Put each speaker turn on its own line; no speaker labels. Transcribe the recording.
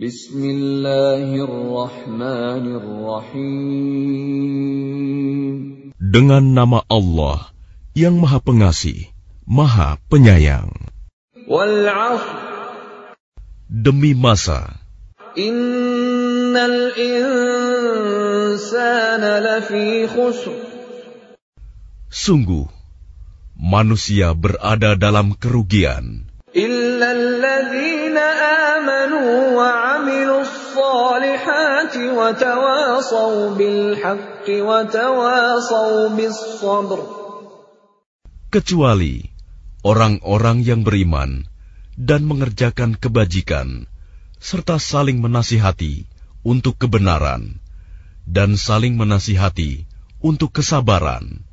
Bismillahirrahmanirrahim.
Dengan nama Allah yang Maha Pengasih, Maha Penyayang. Demi masa.
Innal insana lafi khusr.
Sungguh, manusia berada dalam kerugian.
Illa
Kecuali orang-orang yang beriman dan mengerjakan kebajikan, serta saling menasihati untuk kebenaran, dan saling menasihati untuk kesabaran.